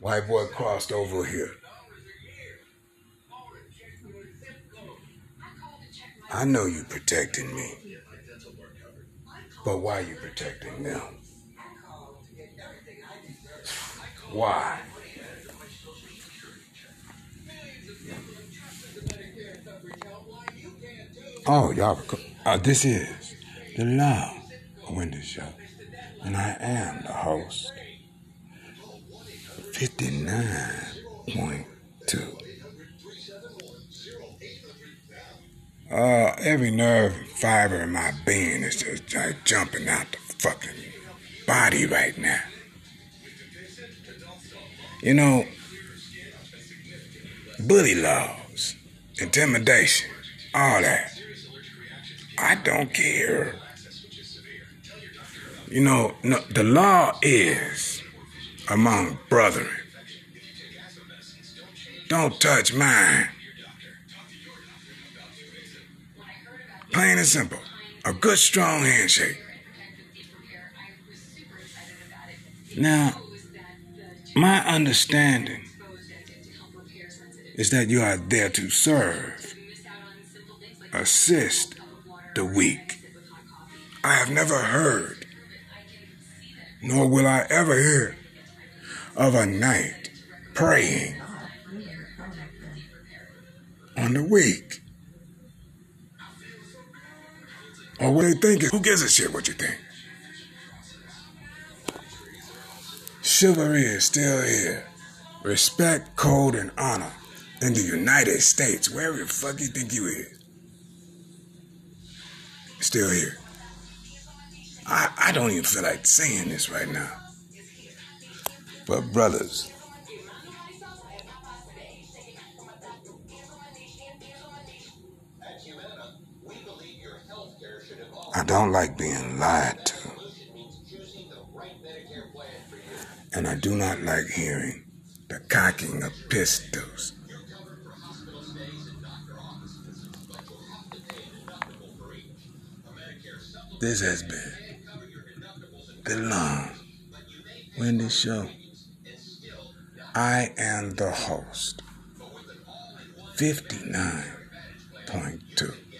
White boy crossed over here. I know you protecting me. But why are you protecting them? Why? Oh, y'all, uh, this is the Law Window Show, and I am the host. 59.2. Uh, every nerve fiber in my being is just like jumping out the fucking body right now. You know, bully laws, intimidation, all that. I don't care. You know, no, the law is among brethren. Don't touch mine. Plain and simple. A good, strong handshake. Now, my understanding is that you are there to serve, assist the weak. I have never heard, nor will I ever hear, of a knight preying on the weak. Or what they think is, who gives a shit what you think? Chivalry is still here. Respect, code, and honor in the United States, wherever the fuck you think you is. Still here. I, I don't even feel like saying this right now. But brothers, I don't like being lied to. And I do not like hearing the cocking of pistols. This has been the long windy show. I am the host. 59.2.